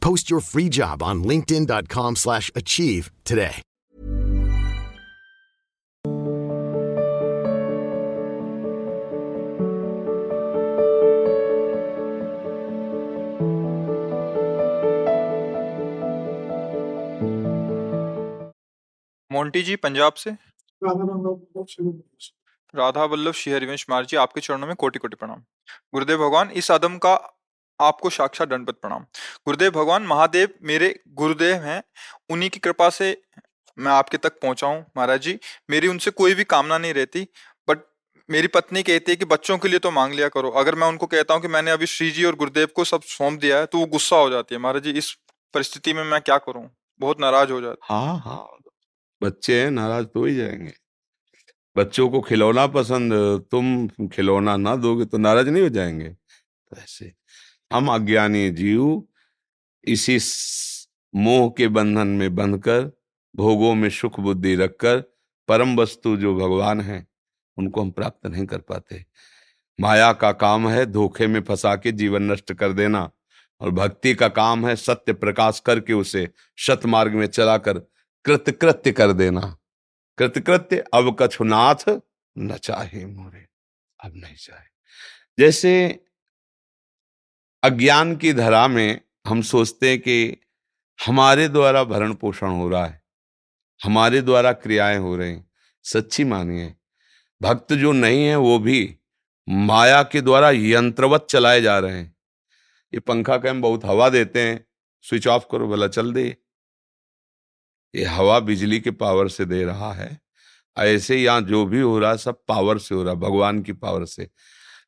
Post your free job on linkedin.com/achieve slash achieve today. Monty ji Punjab से राधा वल्लभ श्री हरिवंश मार जी आपके चरणों में कोटि कोटि प्रणाम गुरुदेव भगवान इस अदम का आपको साक्षात दंडपत प्रणाम। गुरुदेव भगवान, महादेव मेरे गुरुदेव हैं, उन्हीं की कृपा से मैं आपके तक पहुँचा हूँ महाराज जी। मेरी उनसे कोई भी कामना नहीं रहती बट मेरी पत्नी कहती है कि बच्चों के लिए तो मांग लिया करो। अगर मैं उनको कहता हूँ कि मैंने अभी श्री जी और गुरुदेव को सब सौंप दिया है तो वो गुस्सा हो जाती है, महाराज जी। इस परिस्थिति में मैं क्या करूँ? बहुत नाराज़ हो जाती हाँ हाँ। बच्चे हैं, नाराज़ तो ही जाएँगे। बच्चों को खिलौना पसंद, तुम खिलौना ना दोगे तो नाराज़ नहीं हो जाएँगे। तो ऐसे हम अज्ञानी जीव इसी मोह के बंधन में बंधकर, भोगों में सुख बुद्धि रखकर, परम वस्तु जो भगवान है, उनको हम प्राप्त नहीं कर पाते। माया का काम है धोखे में फंसा के जीवन नष्ट कर देना और भक्ति का काम है सत्य प्रकाश करके उसे सत मार्ग में चलाकर कृतकृत्य कर देना। कृतकृत्य अब कछुनाथ न चाहे मोरे, अब नहीं चाहे। जैसे अज्ञान की धरा में हम सोचते हैं कि हमारे द्वारा भरण पोषण हो रहा है, हमारे द्वारा क्रियाएँ हो रही हैं। सच्ची मानिए, भक्त जो नहीं है, वो भी माया के द्वारा यंत्रवत चलाए जा रहे हैं। ये पंखा का हम बहुत हवा देते हैं, स्विच ऑफ़ करो, भला चल दे। ये हवा बिजली के पावर से दे रहा है। ऐसे यहाँ जो भी हो रहा सब पावर से हो रहा भगवान की पावर से।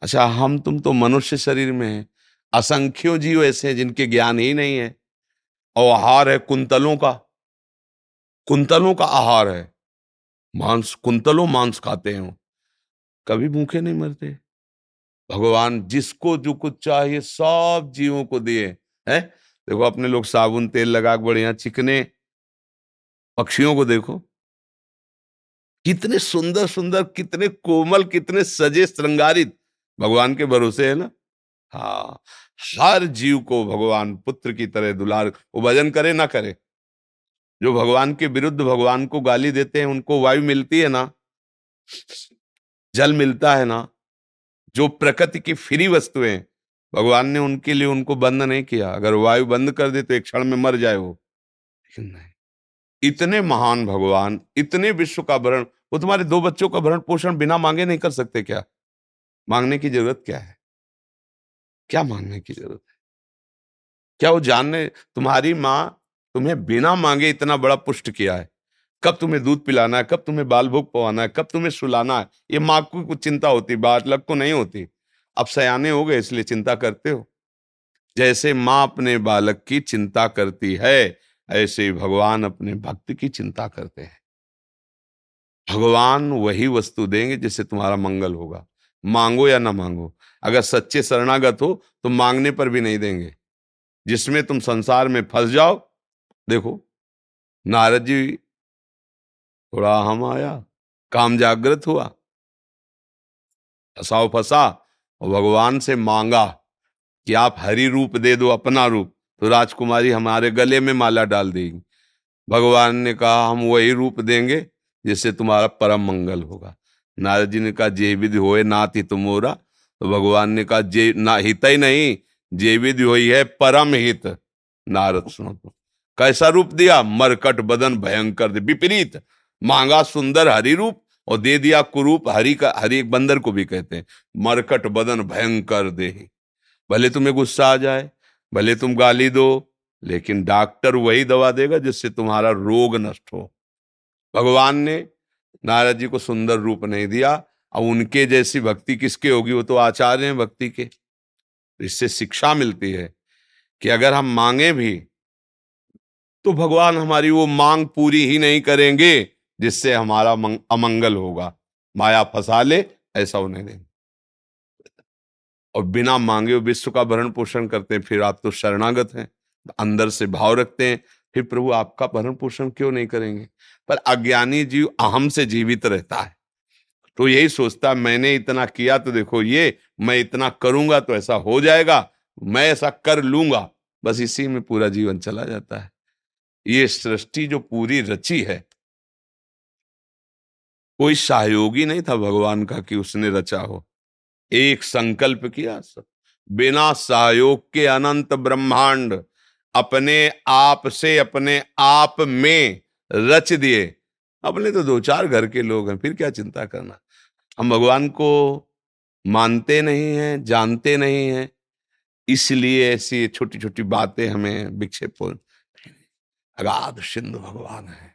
अच्छा हम तुम तो मनुष्य शरीर में हैं। असंख्यों जीव ऐसे हैं जिनके ज्ञान ही नहीं है। और आहार है कुंतलों का। कुंतलों का आहार है। मांस, कुंतलों मांस खाते हैं कभी भूखे नहीं मरते। भगवान जिसको जो कुछ चाहिए सब जीवों को दिए है। देखो अपने लोग साबुन, तेल लगा के बढ़िया चिकने। पक्षियों को देखो। कितने सुंदर सुंदर कितने कोमल, कितने सजे श्रृंगारित भगवान के भरोसे है ना? हाँ हर जीव को भगवान पुत्र की तरह दुलार, वो भजन करे ना करे। जो भगवान के विरुद्ध भगवान को गाली देते हैं, उनको वायु मिलती है ना, जल मिलता है ना, जो प्रकृति की फ्री वस्तुएँ भगवान ने उनके लिए उनको बंद नहीं किया। अगर वायु बंद कर दे तो एक क्षण में मर जाए वो। लेकिन नहीं। इतने महान भगवान, इतने विश्व का भरण, वो तुम्हारे दो बच्चों का भरण पोषण बिना मांगे नहीं कर सकते क्या? मांगने की ज़रूरत क्या है? क्या मांगने की ज़रूरत? है क्या वो जानने, तुम्हारी माँ तुम्हें बिना मांगे इतना बड़ा पुष्ट किया है? कब तुम्हें दूध पिलाना है? कब तुम्हें बाल भोग पवाना है? कब तुम्हें सुलाना है? ये माँ को कुछ चिंता होती, बात लग को नहीं होती। अब सयाने हो गए, इसलिए चिंता करते हो। जैसे माँ अपने बालक की चिंता करती है, ऐसे भगवान अपने भक्त की चिंता करते हैं। भगवान वही वस्तु देंगे जिससे तुम्हारा मंगल होगा। मांगो या ना मांगो। अगर सच्चे शरणागत हो तो मांगने पर भी नहीं देंगे। जिसमें तुम संसार में फंस जाओ, देखो, नारद जी, थोड़ा हम आया, काम जागृत हुआ। फसाओ, फंसा, और भगवान से मांगा कि आप हरि रूप दे दो, अपना रूप तो राजकुमारी हमारे गले में माला डाल देगी। भगवान ने कहा, हम वही रूप देंगे, जिससे तुम्हारा परम मंगल होगा। नारद जी ने कहा जे विधि होए नाथ ही तुमोरा तो भगवान ने कहा जे ना, हित ही नहीं जे विधि हुई है परम हित। नारद सुनो तो कैसा रूप दिया? मरकट बदन भयंकर दे, विपरीत। मांगा सुंदर हरि रूप और दे दिया कुरूप हरि का, हरि एक बंदर को भी कहते हैं। मरकट बदन भयंकर दे। भले तुम्हें गुस्सा आ जाए, भले तुम गाली दो, लेकिन डॉक्टर वही दवा देगा जिससे तुम्हारा रोग नष्ट हो। भगवान ने नारद जी को सुंदर रूप नहीं दिया। अब उनके जैसी भक्ति किसके होगी? वो तो आचार्य हैं भक्ति के। इससे शिक्षा मिलती है कि अगर हम मांगे भी तो भगवान हमारी वो मांग पूरी ही नहीं करेंगे, जिससे हमारा अमंगल होगा। माया फंसा ले, ऐसा उन्हें नहीं और बिना मांगे विश्व का भरण पोषण करते हैं, फिर आप तो शरणागत हैं, अंदर से भाव रखते हैं, फिर प्रभु आपका भरण पोषण क्यों नहीं करेंगे? पर अज्ञानी जीव अहम से जीवित रहता है। तो यही सोचता, मैंने इतना किया तो देखो ये, मैं इतना करूँगा तो ऐसा हो जाएगा, मैं ऐसा कर लूँगा। बस इसी में पूरा जीवन चला जाता है। ये सृष्टि जो पूरी रची है, कोई सहयोगी नहीं था भगवान का कि उसने रचा हो। एक संकल्प किया बिना सहयोग के अनंत ब्रह्मांड, अपने आप से अपने आप में रच दिए। अपने तो दो चार घर के लोग हैं, फिर क्या चिंता करना? हम भगवान को मानते नहीं हैं, जानते नहीं हैं, इसलिए ऐसी छोटी छोटी बातें हमें विक्षेप अगाध सिंधु भगवान है।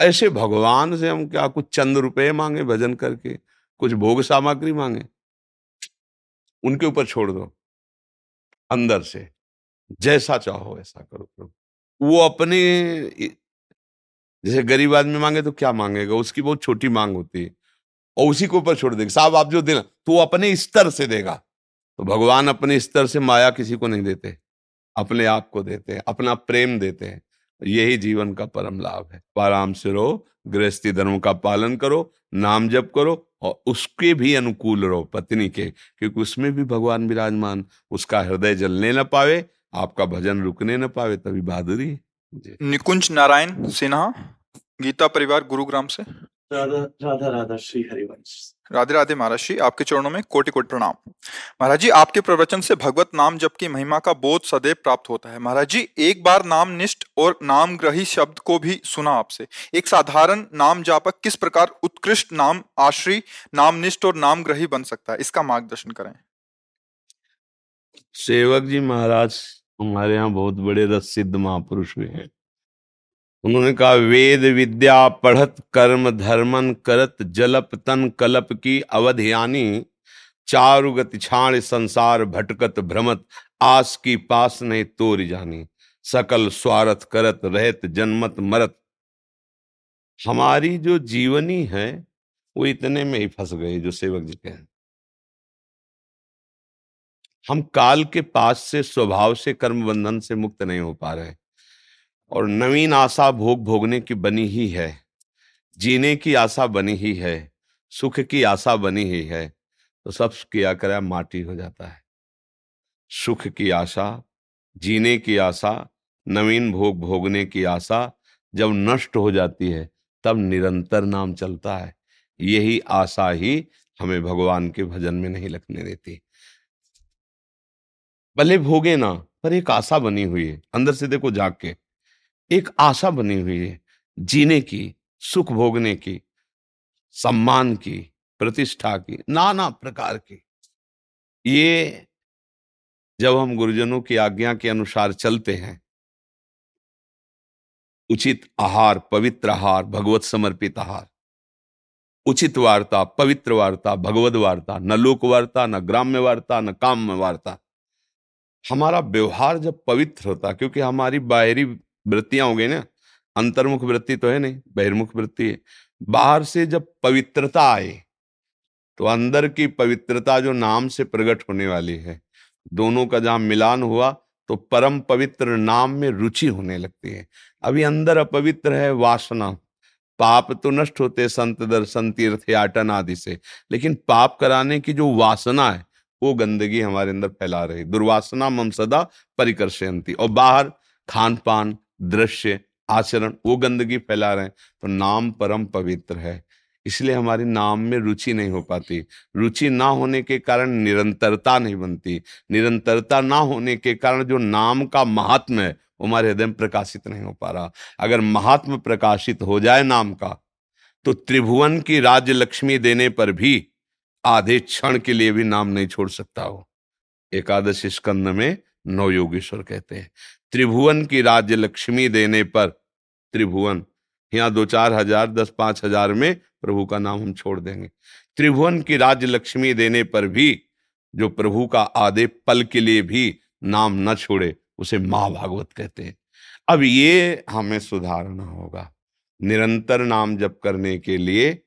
ऐसे भगवान से हम क्या कुछ चंद रुपए मांगे भजन करके? कुछ भोग सामग्री मांगे? उनके ऊपर छोड़ दो। अंदर से, जैसा चाहो ऐसा करो प्रभु। वो अपने जैसे गरीब आदमी मांगे तो क्या मांगेगा? उसकी बहुत छोटी मांग होती है। और उसी के ऊपर छोड़ देगा। साहब, आप जो देना तो वो अपने स्तर से देगा। तो भगवान अपने स्तर से माया किसी को नहीं देते। अपने आप को देते हैं, अपना प्रेम देते हैं। यही जीवन का परम लाभ है। आराम से रहो, गृहस्थी धर्म का पालन करो, नाम जप करो और उसके भी अनुकूल रहो पत्नी के, क्योंकि उसमें भी भगवान विराजमान, उसका हृदय जलने न पावे, आपका भजन रुकने न पावे, तभी बहादुरी निकुंज नारायण सिन्हा गीता परिवार गुरुग्राम से। राधा राधा राधा श्री हरिवंश। राधे राधे महाराज जी आपके चरणों में कोटि कोटि प्रणाम। महाराज जी आपके प्रवचन से भगवत नाम जप की महिमा का बोध सदैव प्राप्त होता है। महाराज जी एक बार नाम निष्ठ और नाम ग्रही शब्द को भी सुना आपसे। एक साधारण नाम जापक किस प्रकार उत्कृष्ट नाम आश्री नाम निष्ठ और नाम ग्रही बन सकता है? इसका मार्गदर्शन करें। सेवक जी महाराज हमारे यहाँ बहुत बड़े रसिद्ध महापुरुष हुए हैं। उन्होंने कहा, वेद विद्या पढ़त, कर्म धर्मन करत, जलप तन कलप की अवधियानी चारु गति छाण संसार भटकत भ्रमत, आस की पास नहीं तोर जानी। सकल स्वार्थ करत रहत, जन्मत मरत। हमारी जो जीवनी है, वो इतने में ही फंस गए जो सेवक जी कहें हम काल के पास से, स्वभाव से कर्म बंधन से मुक्त नहीं हो पा रहे। और नवीन आशा भोग भोगने की बनी ही है। जीने की आशा बनी ही है। सुख की आशा बनी ही है। तो सब किया करा माटी हो जाता है। सुख की आशा, जीने की आशा, नवीन भोग भोगने की आशा जब नष्ट हो जाती है, तब निरंतर नाम चलता है। यही आशा ही हमें भगवान के भजन में नहीं लगने देती। भले भोगे ना, पर एक आशा बनी हुई है, अंदर से देखो जाग के। एक आशा बनी हुई है, जीने की, सुख भोगने की, सम्मान की, प्रतिष्ठा की, नाना प्रकार की। ये जब हम गुरुजनों की आज्ञा के अनुसार चलते हैं, उचित आहार, पवित्र आहार, भगवत समर्पित आहार, उचित वार्ता, पवित्र वार्ता भगवत वार्ता, न लोक वार्ता, न ग्राम्य वार्ता, न काम वार्ता हमारा व्यवहार जब पवित्र होता, क्योंकि हमारी बाहरी वृत्तियाँ हो गई ना, अंतर्मुख वृत्ति तो है नहीं, बहिर्मुख वृत्ति है। बाहर से जब पवित्रता आए तो अंदर की पवित्रता जो नाम से प्रकट होने वाली है, दोनों का जहाँ मिलान हुआ तो परम पवित्र नाम में रुचि होने लगती है। अभी अंदर अपवित्र है, वासना, पाप तो नष्ट होते, संत दर्शन, तीर्थ, याटन आदि से, लेकिन पाप कराने की जो वासना है वो गंदगी हमारे अंदर फैला रही। दुर्वासना मम सदा परिकर्षयंती और बाहर खान पान दृश्य, आचरण, वो गंदगी फैला रहे हैं। तो नाम परम पवित्र है। इसलिए हमारी नाम में रुचि नहीं हो पाती। रुचि ना होने के कारण निरंतरता नहीं बनती। निरंतरता ना होने के कारण जो नाम का महात्म है, वो हमारे हृदय में प्रकाशित नहीं हो पा रहा। अगर महात्म प्रकाशित हो जाए नाम का तो त्रिभुवन की राज्य लक्ष्मी देने पर भी आधे क्षण के लिए भी नाम नहीं छोड़ सकता हो एकादश स्कंद में नौ योगेश्वर कहते हैं। त्रिभुवन की राज्य लक्ष्मी देने पर, त्रिभुवन, यहाँ दो चार हज़ार, दस पाँच हज़ार में प्रभु का नाम हम छोड़ देंगे। त्रिभुवन की राज्य लक्ष्मी देने पर भी, जो प्रभु का आधे पल के लिए भी नाम न छोड़े, उसे महाभागवत कहते हैं। अब ये हमें सुधारना होगा। निरंतर नाम जप करने के लिए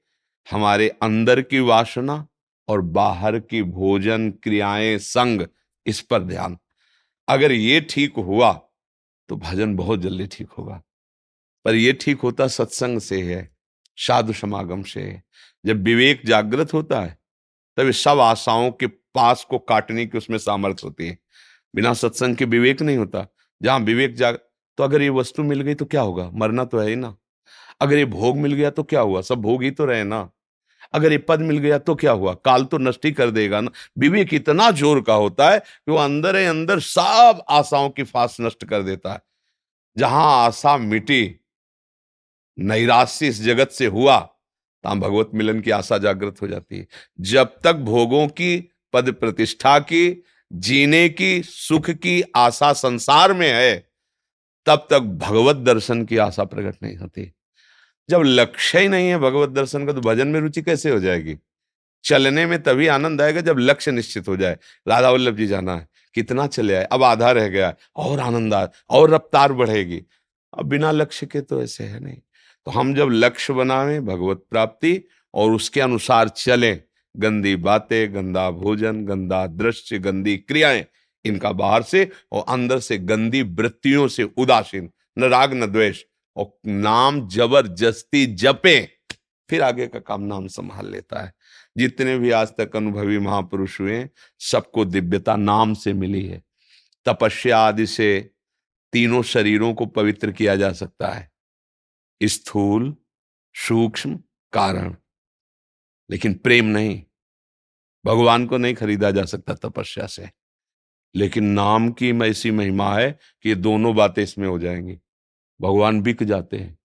हमारे अंदर की वासना और बाहर की भोजन क्रियाएँ संग इस पर ध्यान। अगर ये ठीक हुआ तो भजन बहुत जल्दी ठीक होगा। पर यह ठीक होता सत्संग से है, साधु समागम से है। जब विवेक जागृत होता है, तब सब आशाओं के पास को काटने की उसमें सामर्थ्य होती है। बिना सत्संग के विवेक नहीं होता। जहाँ विवेक जाग तो अगर ये वस्तु मिल गई तो क्या होगा? मरना तो है ही ना। अगर ये भोग मिल गया तो क्या हुआ? सब भोग ही तो रहे ना। अगर ये पद मिल गया तो क्या हुआ? काल तो नष्ट ही कर देगा ना। विवेक इतना ज़ोर का होता है कि वो अंदर है अंदर सब आशाओं की फांस नष्ट कर देता है। जहाँ आशा मिटी, नैराश्य इस जगत से हुआ, तहां भगवत मिलन की आशा जागृत हो जाती है। जब तक भोगों की, पद प्रतिष्ठा की, जीने की, सुख की आशा संसार में है, तब तक भगवत दर्शन की आशा प्रकट नहीं होती। जब लक्ष्य ही नहीं है भगवत दर्शन का तो भजन में रुचि कैसे हो जाएगी? चलने में तभी आनंद आएगा जब लक्ष्य निश्चित हो जाए। राधा वल्लभ जी जाना है, कितना चले आए, अब आधा रह गया और आनंद आए और रफ्तार बढ़ेगी। अब बिना लक्ष्य के तो ऐसे है नहीं। तो हम जब लक्ष्य बनावे, भगवत प्राप्ति, और उसके अनुसार चलें, गंदी बातें, गंदा भोजन, गंदा दृश्य, गंदी क्रियाएँ, इनका बाहर से और अंदर से गंदी वृत्तियों से उदासीन, न राग, न द्वेष और नाम ज़बरदस्ती जपे, फिर आगे का काम नाम संभाल लेता है। जितने भी आज तक अनुभवी महापुरुष हुए, सबको दिव्यता नाम से मिली है। तपस्या आदि से तीनों शरीरों को पवित्र किया जा सकता है। स्थूल, सूक्ष्म, कारण। लेकिन प्रेम नहीं। भगवान को नहीं खरीदा जा सकता तपस्या से। लेकिन नाम की ऐसी महिमा है कि ये दोनों बातें इसमें हो जाएँगी। भगवान बिक जाते हैं,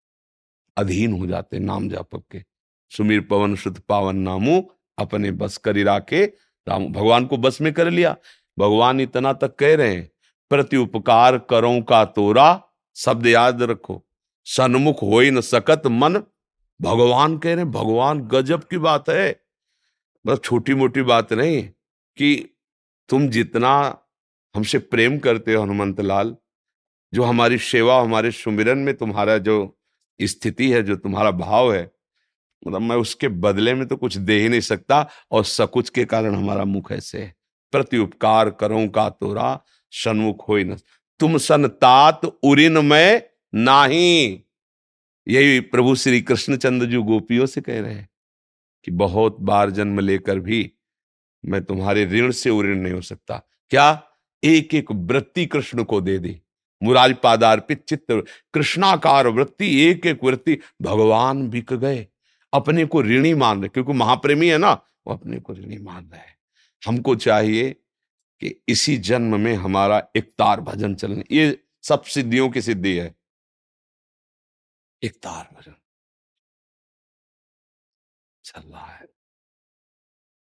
अधीन हो जाते हैं नाम जापक के। सुमीर पवन, शुद्ध पावन नामो अपने बस कर राके राम, भगवान को बस में कर लिया। भगवान इतना तक कह रहे हैं, प्रति उपकार करो का तोरा, शब्द याद रखो। सन्मुख हो न सकत मन। भगवान कह रहे भगवान गजब की बात है। बस छोटी मोटी बात नहीं कि तुम जितना हमसे प्रेम करते हो हनुमंत लाल जो हमारी सेवा, हमारे सुमिरन में तुम्हारा जो स्थिति है, जो तुम्हारा भाव है मतलब मैं उसके बदले में तो कुछ दे ही नहीं सकता और सकुच के कारण हमारा मुख ऐसे है। प्रति उपकार करो का तोरा सन्मुख हो न। तुम सन तात उरिन में नाही। यही प्रभु श्री कृष्णचंद्र जी गोपियों से कह रहे हैं कि बहुत बार जन्म लेकर भी मैं तुम्हारे ऋण से उऋण नहीं हो सकता। क्या एक एक वृत्ति कृष्ण को दे दी। मुरारी पादार्पित चित्त, कृष्णाकार वृत्ति एक एक वृत्ति, भगवान बिक गए। अपने को ऋणी मान रहे, क्योंकि महाप्रेमी है ना, वो अपने को ऋणी मान रहे हैं। हमको चाहिए कि इसी जन्म में हमारा एक तार भजन चलने। ये सब सिद्धियों की सिद्धि है। एक तार भजन। चल रहा है।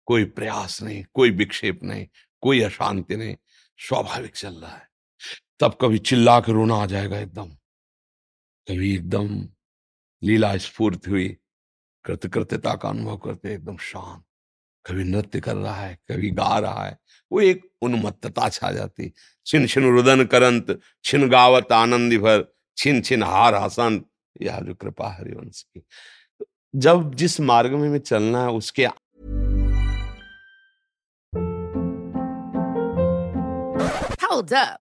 कोई प्रयास नहीं, कोई विक्षेप नहीं, कोई अशांति नहीं, स्वाभाविक चल रहा है। तब कभी चिल्ला के रोना आ जाएगा एकदम। कभी एकदम लीला स्फूर्त हुई, कृतकृत्यता का अनुभव करते एकदम शांत। कभी नृत्य कर रहा है, कभी गा रहा है, वो एक उन्मत्तता छा जाती। छिन छिन रुदन करंत, छिन गावत आनंदी भर, छिन छिन हार हसन। यह जो कृपा हरिवंश की। जब जिस मार्ग में हमें चलना है, उसके Hold up.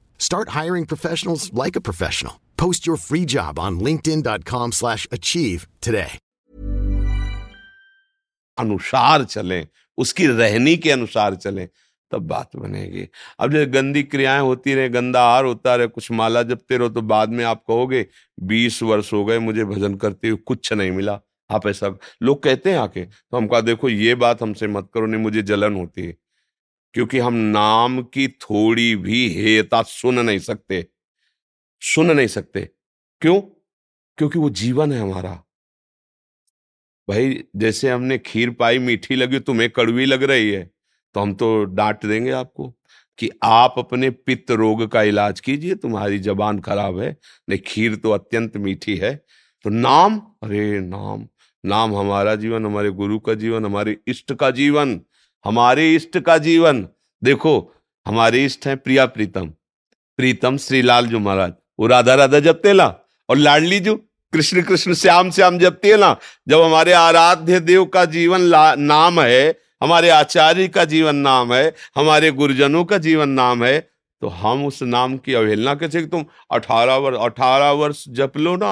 Start hiring professionals like a professional. Post your free job on linkedin.com/achieve slash achieve today. अनुसार चलें, उसकी रहनी के अनुसार चलें, तब बात बनेगी अब जो गंदी क्रियाएँ होती रहे, गंदा आहार होता रहे, कुछ माला जपते रहो तो बाद में आप कहोगे, बीस वर्ष हो गए, मुझे भजन करते हुए कुछ नहीं मिला आप ऐसा, लोग कहते हैं आके तो हम कहा, देखो, ये बात हमसे मत करो, नहीं, मुझे जलन होती है क्योंकि हम नाम की थोड़ी भी हेयता सुन नहीं सकते। सुन नहीं सकते। क्यों? क्योंकि वो जीवन है हमारा। भाई, जैसे हमने खीर पाई, मीठी लगी, तुम्हें कड़वी लग रही है तो हम तो डांट देंगे आपको कि आप अपने पित्त रोग का इलाज कीजिए, तुम्हारी जबान खराब है। नहीं, खीर तो अत्यंत मीठी है। तो नाम? अरे, नाम। नाम हमारा जीवन, हमारे गुरु का जीवन, हमारे इष्ट का जीवन। हमारे इष्ट का जीवन। देखो, हमारे इष्ट है प्रिया प्रीतम। प्रीतम श्रीलाल जो महाराज। वो राधा राधा जपते ला, और लाडली जो कृष्ण कृष्ण श्याम श्याम जपते ना जब हमारे आराध्य देव का जीवन नाम है, हमारे आचार्य का जीवन नाम है, हमारे गुरुजनों का जीवन नाम है तो हम उस नाम की अवहेलना कैसे तुम अठारह वर्ष अठारह वर्ष जप लो ना।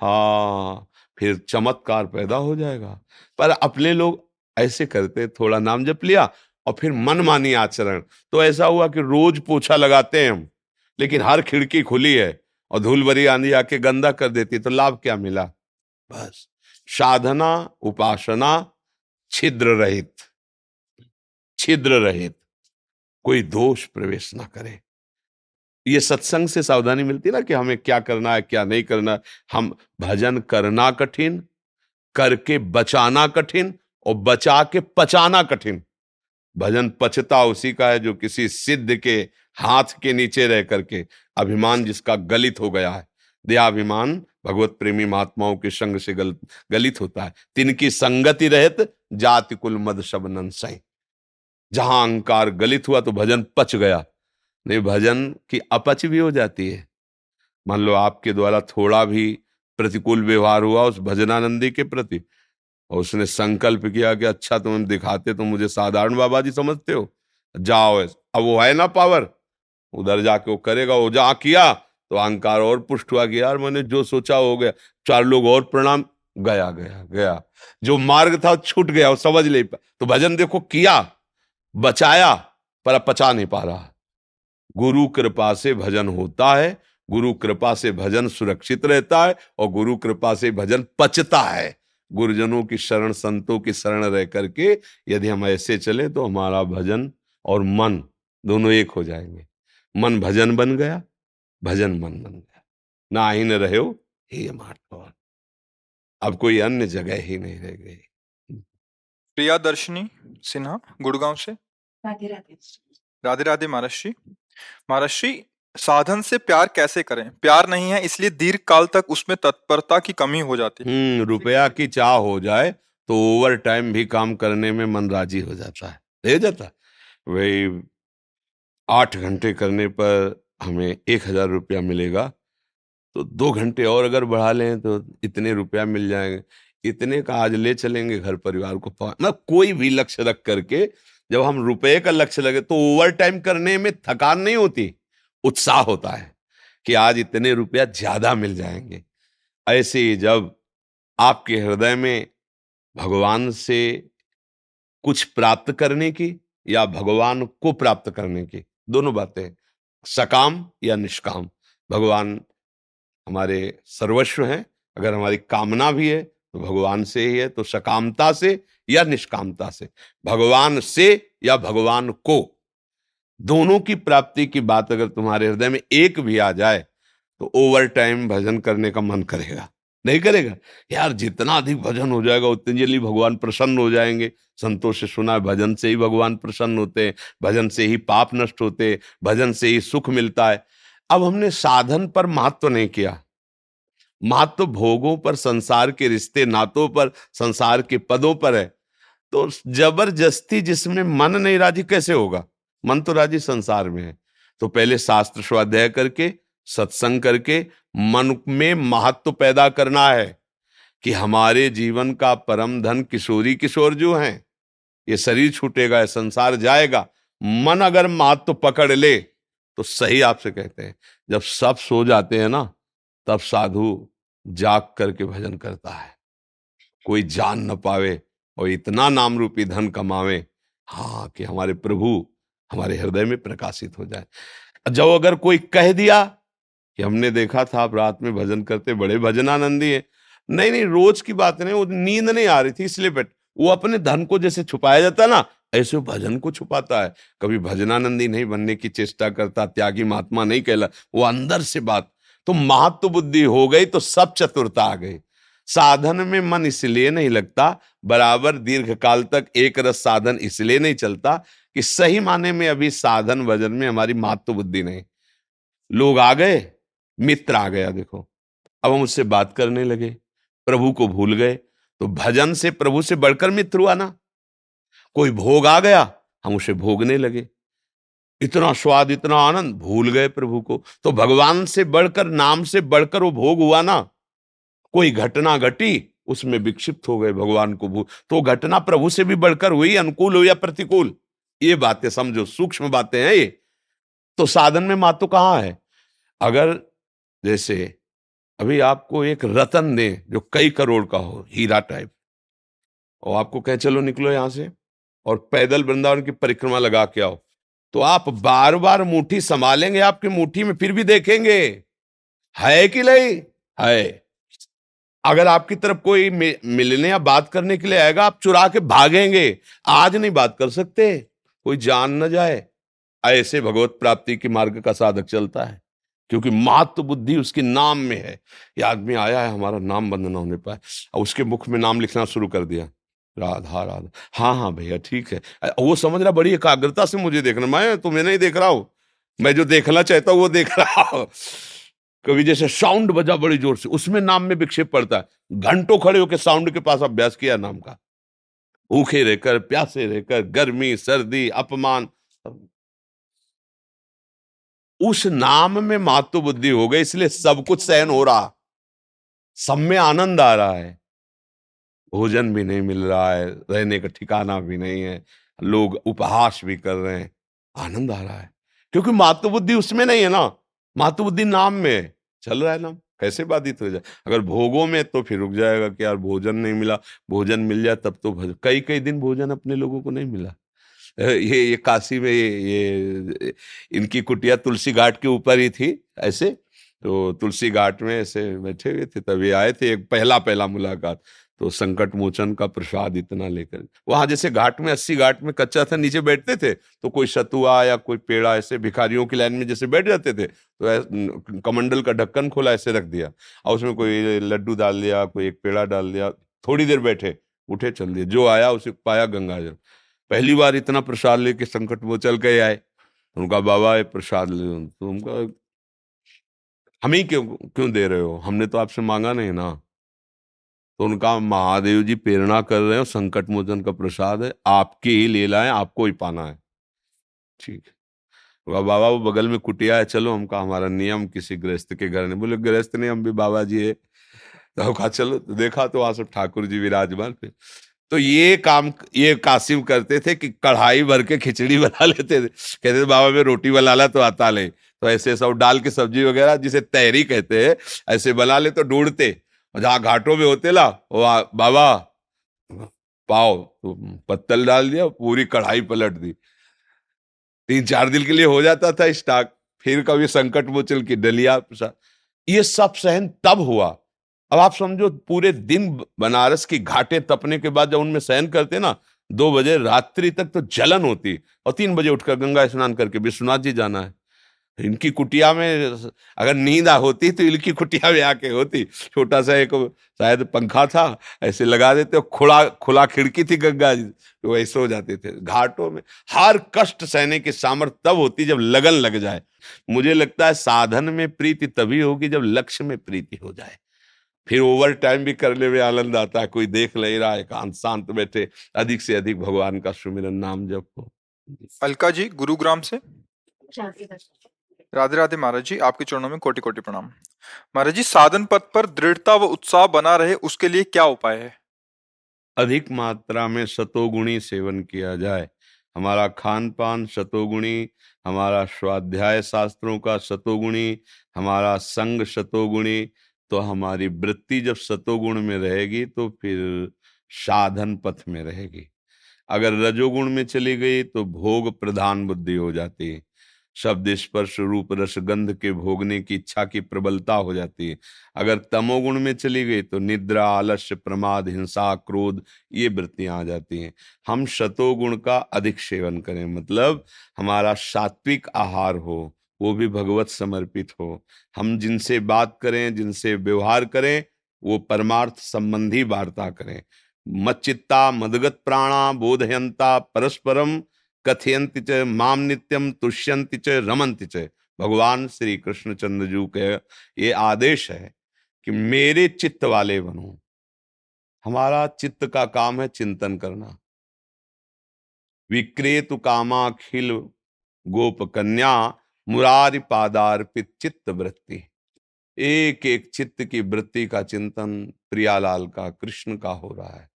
हाँ फिर चमत्कार पैदा हो जाएगा। पर अपने लोग ऐसे करते, थोड़ा नाम जप लिया और फिर मनमानी आचरण। तो ऐसा हुआ कि रोज पोछा लगाते हैं हम, लेकिन हर खिड़की खुली है और धूल भरी आंधी आके गंदा कर देती तो लाभ क्या मिला? बस। साधना, उपासना, छिद्र रहित। छिद्र रहित। कोई दोष प्रवेश ना करे। ये सत्संग से सावधानी मिलती ना कि हमें क्या करना है, क्या नहीं करना है। हम भजन करना कठिन, करके बचाना कठिन और बचा के पचाना कठिन। भजन पचता उसी का है जो किसी सिद्ध के हाथ के नीचे रह करके अभिमान जिसका गलित हो गया है। दयाभिमान भगवत प्रेमी महात्माओं के संग से गल, गलित होता है। तिनकी संगति रहत जाति कुल मद शबनन सही। जहाँ अहंकार गलित हुआ तो भजन पच गया। नहीं भजन की अपच भी हो जाती है। मान लो आपके द्वारा थोड़ा भी प्रतिकूल व्यवहार हुआ उस भजनानंदी के प्रति और उसने संकल्प किया कि अच्छा तुम दिखाते तो मुझे साधारण बाबा जी समझते हो। जाओ अब वो है ना पावर। उधर जाके वो करेगा, वो जा किया तो अहंकार और पुष्ट हुआ कि यार मैंने जो सोचा हो गया। चार लोग और प्रणाम, गया गया गया। जो मार्ग था छूट गया, वो समझ नहीं पा तो भजन देखो किया, बचाया, पर अब पचा नहीं पा रहा। गुरु कृपा से भजन होता है, गुरु कृपा से भजन सुरक्षित रहता है, और गुरु कृपा से भजन पचता है। गुरुजनों की शरण संतों की शरण रह करके यदि हम ऐसे चले तो हमारा भजन और मन दोनों एक हो जाएँगे। मन भजन बन गया भजन मन बन गया। ना ही न रहे हो हे माटौर अब कोई अन्य जगह ही नहीं रह गई। प्रिया दर्शनी सिन्हा गुड़गांव से? राधे राधे। राधे राधे महाराज जी। महाराज जी साधन से प्यार कैसे करें? प्यार नहीं है, इसलिए दीर्घ काल तक उसमें तत्परता की कमी हो जाती है। हम्म रुपया की चाह हो जाए तो ओवर टाइम भी काम करने में मन राज़ी हो जाता है। ले जाता वही आठ घंटे करने पर हमें एक हज़ार रुपया मिलेगा तो दो घंटे और अगर बढ़ा लें तो इतने रुपया मिल जाएँगे। इतने का आज ले चलेंगे घर परिवार को मतलब कोई भी लक्ष्य रख करके, जब हम रुपए का लक्ष्य लगे तो ओवर टाइम करने में थकान नहीं होती। उत्साह होता है कि आज इतने रुपया ज़्यादा मिल जाएँगे। ऐसे ही जब आपके हृदय में भगवान से कुछ प्राप्त करने की या भगवान को प्राप्त करने की दोनों बातें, सकाम या निष्काम, भगवान हमारे सर्वस्व हैं, अगर हमारी कामना भी है तो भगवान से ही है तो सकामता से या निष्कामता से, भगवान से या भगवान को। दोनों की प्राप्ति की बात अगर तुम्हारे हृदय में एक भी आ जाए तो ओवर टाइम भजन करने का मन करेगा। नहीं करेगा? यार, जितना अधिक भजन हो जाएगा, उतनी जल्दी भगवान प्रसन्न हो जाएँगे। संतोष से सुना है भजन से ही भगवान प्रसन्न होते हैं, भजन से ही पाप नष्ट होते भजन से ही सुख मिलता है। अब हमने साधन पर महत्व नहीं किया। महत्व भोगों पर, संसार के रिश्ते नातों पर, संसार के पदों पर है। तो ज़बरदस्ती जिसमें मन नहीं राज़ी कैसे होगा? मन तो राज़ी संसार में है। तो पहले शास्त्र स्वाध्याय करके, सत्संग करके, मन में महत्व पैदा करना है कि हमारे जीवन का परम धन किशोरी किशोर जो हैं, ये शरीर छूटेगा संसार जाएगा। मन अगर महत्व पकड़ ले तो सही आपसे कहते हैं, जब सब सो जाते हैं ना, तब साधु जाग करके भजन करता है। कोई जान न पावे और इतना नाम रूपी धन कमावे हाँ कि हमारे प्रभु हमारे हृदय में प्रकाशित हो जाए। जब अगर कोई कह दिया कि हमने देखा था, आप रात में भजन करते, बड़े भजनानंदी है। नहीं नहीं, रोज की बात नहीं, वो नींद नहीं आ रही थी, इसलिए बैठ, वो अपने धन को जैसे छुपाया जाता ना, ऐसे भजन को छुपाता है। कभी भजनानंदी नहीं बनने की चेष्टा करता, त्यागी महात्मा नहीं कहला, वो अंदर से बात। तो महत्व बुद्धि हो गई तो सब चतुरता आ गई। साधन में मन इसलिए नहीं लगता, बराबर दीर्घ काल तक एक रस साधन इसलिए नहीं चलता कि सही माने में अभी साधन वज़न में हमारी महत्व बुद्धि नहीं। लोग आ गए, मित्र आ गया, देखो। अब हम उससे बात करने लगे, प्रभु को भूल गए तो भजन से प्रभु से बढ़कर मित्र हुआ ना। कोई भोग आ गया, हम उसे भोगने लगे। इतना स्वाद, इतना आनंद, भूल गए प्रभु को। तो भगवान से बढ़कर, नाम से बढ़कर वो भोग हुआ ना। कोई घटना घटी, उसमें विक्षिप्त हो गए भगवान को भूल तो घटना प्रभु से भी बढ़कर हुई, अनुकूल हो या प्रतिकूल? ये बातें समझो, सूक्ष्म बातें हैं ये। तो साधन में मातो कहाँ है? अगर जैसे अभी आपको एक रतन दे जो कई करोड़ का हो, हीरा टाइप और आपको कह, चलो निकलो यहाँ से, और पैदल वृंदावन की परिक्रमा लगा के आओ। तो आप बार बार मुट्ठी संभालेंगे आपकी मुट्ठी में, फिर भी देखेंगे। है कि नहीं? है। अगर आपकी तरफ़ कोई मिलने या बात करने के लिए आएगा, आप चुरा के भागेंगे। आज नहीं बात कर सकते। कोई जान न जाए। ऐसे भगवत प्राप्ति के मार्ग का साधक चलता है, क्योंकि मात बुद्धि उसके नाम में है। ये आदमी आया है, हमारा नाम बंद ना होने पाए। और उसके मुख में नाम लिखना शुरू कर दिया। राधा राधा। हाँ हाँ भैया, ठीक है। वो समझ रहा, बड़ी एकाग्रता से मुझे देखना, मैं तुम्हें नहीं देख रहा हूँ। मैं जो देखना चाहता हूँ, वो देख रहा हूँ। कभी जैसे साउंड बजा बड़ी ज़ोर से, उसमें नाम में विक्षेप पड़ता है। घंटों खड़े होकर साउंड के पास अभ्यास किया नाम का। भूखे रहकर, प्यासे रहकर, गर्मी, सर्दी, अपमान उस नाम में मातु बुद्धि हो गई, इसलिए सब कुछ सहन हो रहा। सब में आनंद आ रहा है। भोजन भी नहीं मिल रहा है, रहने का ठिकाना भी नहीं है, लोग उपहास भी कर रहे हैं। आनंद आ रहा है। क्योंकि मातु बुद्धि उसमें नहीं है ना। मातु बुद्धि नाम में चल रहा है नाम। कैसे बाधित हो जाए? अगर भोगों में तो फिर रुक जाएगा कि यार भोजन नहीं मिला भोजन मिल जाए तब तो कई कई दिन भोजन अपने लोगों को नहीं मिला। ये ये काशी में ये, ये इनकी कुटिया तुलसी घाट के ऊपर ही थी ऐसे। तो तुलसी घाट में ऐसे बैठे हुए थे तभी आए थे एक पहला पहला मुलाकात। तो संकट मोचन का प्रसाद इतना लेकर। वहाँ जैसे घाट में, अस्सी घाट में कच्चा था, नीचे बैठते थे तो कोई सतुआ या कोई पेड़ा ऐसे भिखारियों की लाइन में जैसे बैठ जाते थे तो कमंडल का ढक्कन खोला, ऐसे रख दिया। और उसमें कोई लड्डू डाल दिया, कोई एक पेड़ा डाल दिया, थोड़ी देर बैठे, उठे, चल दिए। जो आया, उसे पाया गंगा जल पहली बार इतना प्रसाद लेके संकट वो चल के आए। उनका, बाबा, ये प्रसाद ले। तो उनका, हम ही क्यों क्यों दे रहे हो? हमने तो आपसे मांगा नहीं ना। तो उनका महादेव जी प्रेरणा कर रहे हो संकट मोचन का प्रसाद है। आपके ही ले लाए, आपको ही पाना है। ठीक है। बाबा, वो बगल में कुटिया है, चलो हमका हमारा नियम किसी गृहस्थ के घर में बोले, गृहस्थ नहीं हम भी बाबा जी है। तो कहा चलो तो देखा तो वहाँ सब ठाकुर जी विराजमान थे। तो ये काम, ये कासिम करते थे कि कढ़ाई भर के खिचड़ी बना लेते थे। कहते थे, बाबा, में रोटी बना ला तो आता ले तो ऐसे सब डाल के सब्ज़ी वगैरह जिसे तैरी कहते हैं, ऐसे बना ले तो ढूंढते। जहाँ घाटों में होते ला बाबा पाओ तो पत्तल डाल दिया, पूरी कढ़ाई पलट दी। तीन चार दिन के लिए हो जाता था स्टॉक, फिर कभी संकट मोचल की डलिया ये सब सहन तब हुआ। अब आप समझो, पूरे दिन बनारस की घाटे तपने के बाद जब उनमें सहन करते ना, दो बजे रात्रि तक तो जलन होती, और तीन बजे उठकर गंगा स्नान करके विश्वनाथ जी जाना है। इनकी कुटिया में अगर नींद होती तो इनकी कुटिया में आके होती। छोटा सा एक शायद पंखा था ऐसे लगा देते खुला खुला खिड़की थी गंगा जी। तो ऐसे हो जाते थे घाटों में। हर कष्ट सहने की सामर्थ्य तब होती जब लगन लग जाए। मुझे लगता है साधन में प्रीति तभी होगी जब लक्ष्य में प्रीति हो जाए। फिर ओवर टाइम भी करने में आनंद आता है। कोई देख ले रहा है एकांत शांत बैठे। अधिक से अधिक भगवान का सुमिरन नाम जप। हो अलका जी गुरुग्राम से? राधे राधे महाराज जी, आपके चरणों में कोटि कोटि प्रणाम। महाराज जी, साधन पथ पर दृढ़ता व उत्साह बना रहे, उसके लिए क्या उपाय है? अधिक मात्रा में सतोगुणी सेवन किया जाए। हमारा खान पान सतोगुणी, हमारा स्वाध्याय शास्त्रों का सतोगुणी, हमारा संग सतोगुणी तो हमारी वृत्ति जब सतोगुण में रहेगी तो फिर साधन पथ में रहेगी। अगर रजोगुण में चली गई तो भोग प्रधान बुद्धि हो जाती। है शब्द स्पर्श रूप रस गंध के भोगने की इच्छा की प्रबलता हो जाती है। अगर तमोगुण में चली गई तो निद्रा, आलस्य, प्रमाद, हिंसा, क्रोध, ये वृत्तियाँ आ जाती हैं। हम शतोगुण का अधिक सेवन करें मतलब हमारा सात्विक आहार हो, वो भी भगवत समर्पित हो। हम जिनसे बात करें, जिनसे व्यवहार करें, वो परमार्थ संबंधी वार्ता करें। मच्चित्ता, मदगत प्राणा, बोधयंता, परस्परम कथयंति च माम नित्यम तुष्यंति च रमंति च। भगवान श्री कृष्ण चंद्र जू के ये आदेश है कि मेरे चित्त वाले बनो। हमारा चित्त का काम है चिंतन करना। विक्रेतु कामाखिल गोप कन्या, मुरारी पादार्पित चित्त वृत्ति। एक एक चित्त की वृत्ति का चिंतन प्रियालाल का, कृष्ण का हो रहा है।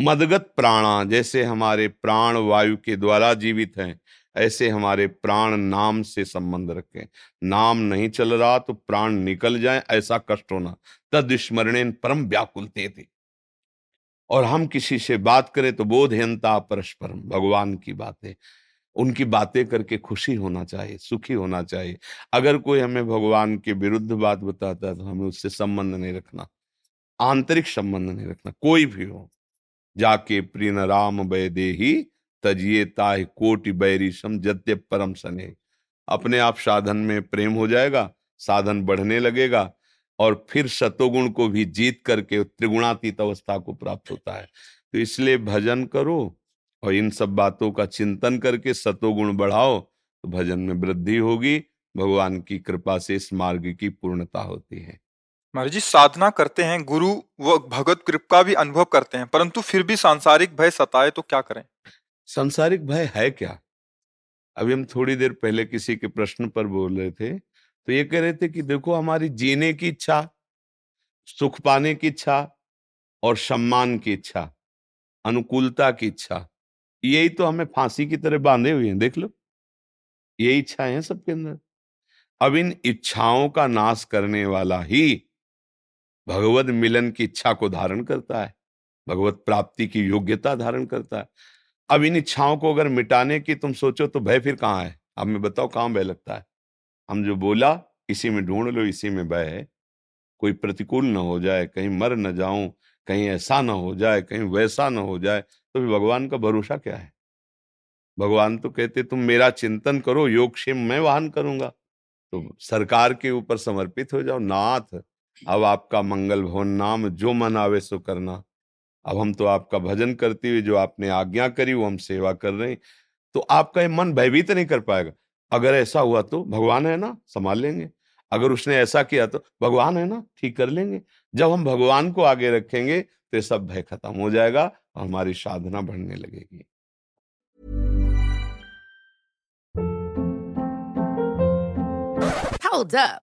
मदगत प्राणा, जैसे हमारे प्राण वायु के द्वारा जीवित हैं, ऐसे हमारे प्राण नाम से संबंध रखें। नाम नहीं चल रहा तो प्राण निकल जाए, ऐसा कष्ट होना। तद स्मरण परम व्याकुलते थे और हम किसी से बात करें तो बोधयंता परस्परम, भगवान की बातें। उनकी बातें करके खुशी होना चाहिए, सुखी होना चाहिए। अगर कोई हमें भगवान के विरुद्ध बात बताता है तो हमें उससे संबंध नहीं रखना, आंतरिक संबंध नहीं रखना, कोई भी हो। जाके प्रिय राम दे ही तजिए ताह कोटि बैरी सम जत्य परम सने। अपने आप साधन में प्रेम हो जाएगा, साधन बढ़ने लगेगा, और फिर सतोगुण को भी जीत करके त्रिगुणातीत अवस्था को प्राप्त होता है। तो इसलिए भजन करो, और इन सब बातों का चिंतन करके सतोगुण बढ़ाओ तो भजन में वृद्धि होगी, भगवान की कृपा से इस मार्ग की पूर्णता होती है। महाराज जी, साधना करते हैं, गुरु व भगत कृपा का भी अनुभव करते हैं, परंतु फिर भी सांसारिक भय सताए तो क्या करें? सांसारिक भय है क्या? अभी हम थोड़ी देर पहले किसी के प्रश्न पर बोल रहे थे तो ये कह रहे थे कि देखो, हमारी जीने की इच्छा, सुख पाने की इच्छा और सम्मान की इच्छा, अनुकूलता की इच्छा, यही तो हमें फांसी की तरह बांधे हुए हैं, देख लो। यही इच्छाएँ हैं सबके अंदर। अब इन इच्छाओं का नाश करने वाला ही भगवत मिलन की इच्छा को धारण करता है, भगवत प्राप्ति की योग्यता धारण करता है। अब इन इच्छाओं को अगर मिटाने की तुम सोचो तो भय फिर कहाँ है? अब मैं बताओ कहाँ भय लगता है? हम जो बोला, इसी में ढूंढ लो, इसी में भय है। कोई प्रतिकूल न हो जाए, कहीं मर न जाऊँ, कहीं ऐसा ना हो जाए, कहीं वैसा ना हो जाए तो भी भगवान का भरोसा क्या है? भगवान तो कहते, तुम मेरा चिंतन करो, योग क्षेम मैं वाहन करूँगा। तो सरकार के ऊपर समर्पित हो जाओ, नाथ। अब आपका मंगल भवन नाम जो मन आवे सो करना। अब हम तो आपका भजन करते हुए जो आपने आज्ञा करी वो हम सेवा कर रहे हैं। तो आपका ये मन भयभीत नहीं कर पाएगा। अगर ऐसा हुआ तो भगवान है ना, संभाल लेंगे। अगर उसने ऐसा किया तो भगवान है ना, ठीक कर लेंगे। जब हम भगवान को आगे रखेंगे तो सब भय खत्म हो जाएगा और हमारी साधना बढ़ने लगेगी। Hold up.